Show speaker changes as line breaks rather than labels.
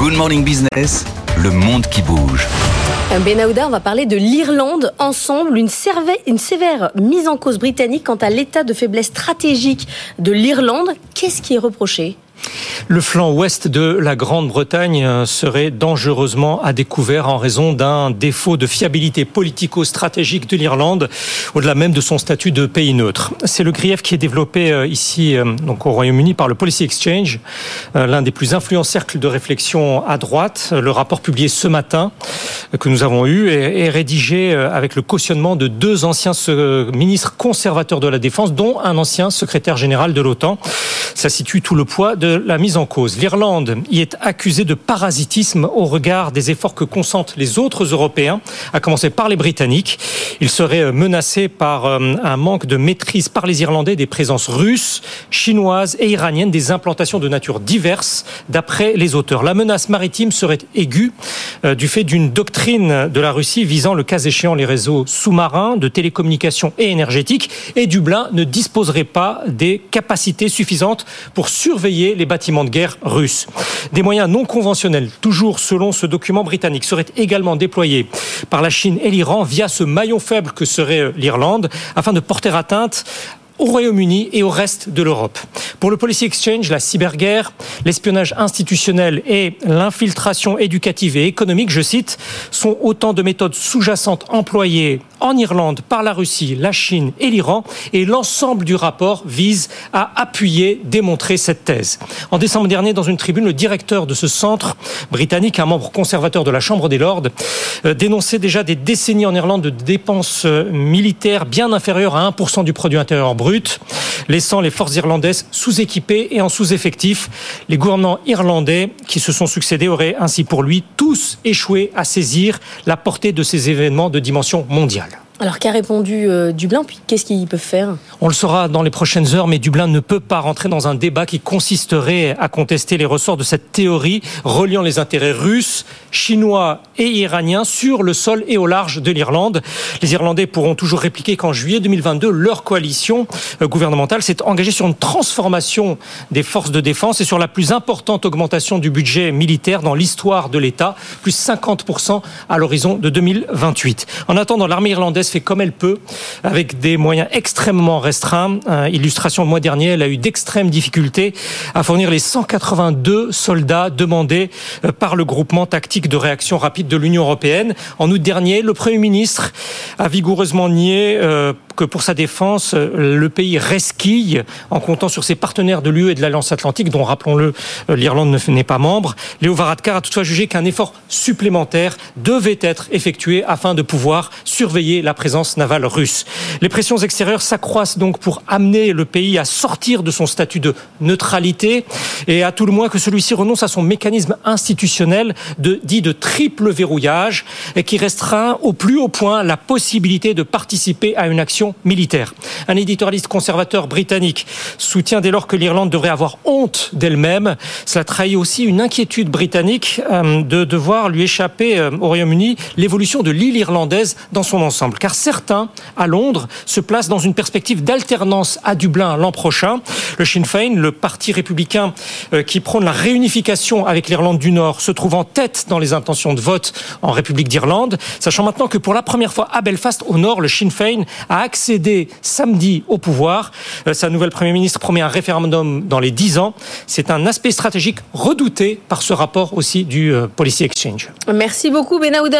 Good Morning Business, le monde qui bouge.
Benahouda, on va parler de l'Irlande ensemble, une sévère mise en cause britannique quant à l'état de faiblesse stratégique de l'Irlande. Qu'est-ce qui est reproché?
Le flanc ouest de la Grande-Bretagne euh, serait dangereusement à découvert en raison d'un défaut de fiabilité politico-stratégique de l'Irlande, au-delà même de son statut de pays neutre. C'est le grief qui est développé euh, ici, euh, donc au Royaume-Uni, par le Policy Exchange, l'un des plus influents cercles de réflexion à droite. Le rapport publié ce matin que nous avons eu est rédigé avec le cautionnement de deux anciens ministres conservateurs de la Défense, dont un ancien secrétaire général de l'OTAN. Ça situe tout le poids de la mise en cause. L'Irlande y est accusée de parasitisme au regard des efforts que consentent les autres Européens, à commencer par les Britanniques. Il serait menacé par euh, un manque de maîtrise par les Irlandais des présences russes, chinoises et iraniennes des implantations de nature diverses, d'après les auteurs. La menace maritime serait aiguë euh, du fait d'une doctrine de la Russie visant le cas échéant les réseaux sous-marins, de télécommunications et énergétiques, et Dublin ne disposerait pas des capacités suffisantes pour surveiller les bâtiments de guerre russes. Des moyens non conventionnels, toujours selon ce document britannique, seraient également déployés par la Chine et l'Iran via ce maillon faible que serait l'Irlande afin de porter atteinte au Royaume-Uni et au reste de l'Europe. Pour le Policy Exchange, la cyberguerre, l'espionnage institutionnel et l'infiltration éducative et économique, je cite, sont autant de méthodes sous-jacentes employées en Irlande par la Russie, la Chine et l'Iran, et l'ensemble du rapport vise à appuyer, démontrer cette thèse. En décembre dernier, dans une tribune, le directeur de ce centre britannique, un membre conservateur de la Chambre des Lords, euh, dénonçait déjà des décennies en Irlande de dépenses euh, militaires bien inférieures à 1% du produit intérieur brut, laissant les forces irlandaises sous-équipées et en sous-effectif. Les gouvernants irlandais qui se sont succédés auraient ainsi pour lui tous échoué à saisir la portée de ces événements de dimension mondiale.
Alors qu'a répondu euh, Dublin? Puis qu'est-ce qu'ils peuvent faire?
On le saura dans les prochaines heures, mais Dublin ne peut pas rentrer dans un débat qui consisterait à contester les ressorts de cette théorie reliant les intérêts russes, chinois et iraniens sur le sol et au large de l'Irlande. Les Irlandais pourront toujours répliquer qu'en juillet 2022, leur coalition euh, gouvernementale s'est engagée sur une transformation des forces de défense et sur la plus importante augmentation du budget militaire dans l'histoire de l'État, plus 50% à l'horizon de 2028. En attendant, l'armée irlandaise fait comme elle peut, avec des moyens extrêmement restreints. Euh, illustration le mois dernier, elle a eu d'extrêmes difficultés à fournir les 182 soldats demandés euh, par le groupement tactique de réaction rapide de l'Union européenne. En août dernier, le Premier ministre a vigoureusement nié euh, que pour sa défense, le pays resquille en comptant sur ses partenaires de l'UE et de l'Alliance Atlantique, dont, rappelons-le, l'Irlande n'est pas membre. Léo Varadkar a toutefois jugé qu'un effort supplémentaire devait être effectué afin de pouvoir surveiller la présence navale russe. Les pressions extérieures s'accroissent donc pour amener le pays à sortir de son statut de neutralité et à tout le moins que celui-ci renonce à son mécanisme institutionnel de, dit de triple verrouillage et qui restreint au plus haut point la possibilité de participer à une action militaire. Un éditorialiste conservateur britannique soutient dès lors que l'Irlande devrait avoir honte d'elle-même. Cela trahit aussi une inquiétude britannique euh, de devoir lui échapper euh, au Royaume-Uni l'évolution de l'île irlandaise dans son ensemble certains, à Londres, se placent dans une perspective d'alternance à Dublin l'an prochain. Le Sinn Féin, le parti républicain euh, qui prône la réunification avec l'Irlande du Nord, se trouve en tête dans les intentions de vote en République d'Irlande, sachant maintenant que pour la première fois à Belfast, au Nord, le Sinn Féin a accédé samedi au pouvoir. Euh, sa nouvelle Premier ministre promet un référendum dans les dix ans. C'est un aspect stratégique redouté par ce rapport aussi du euh, Policy Exchange.
Merci beaucoup, Benahouda.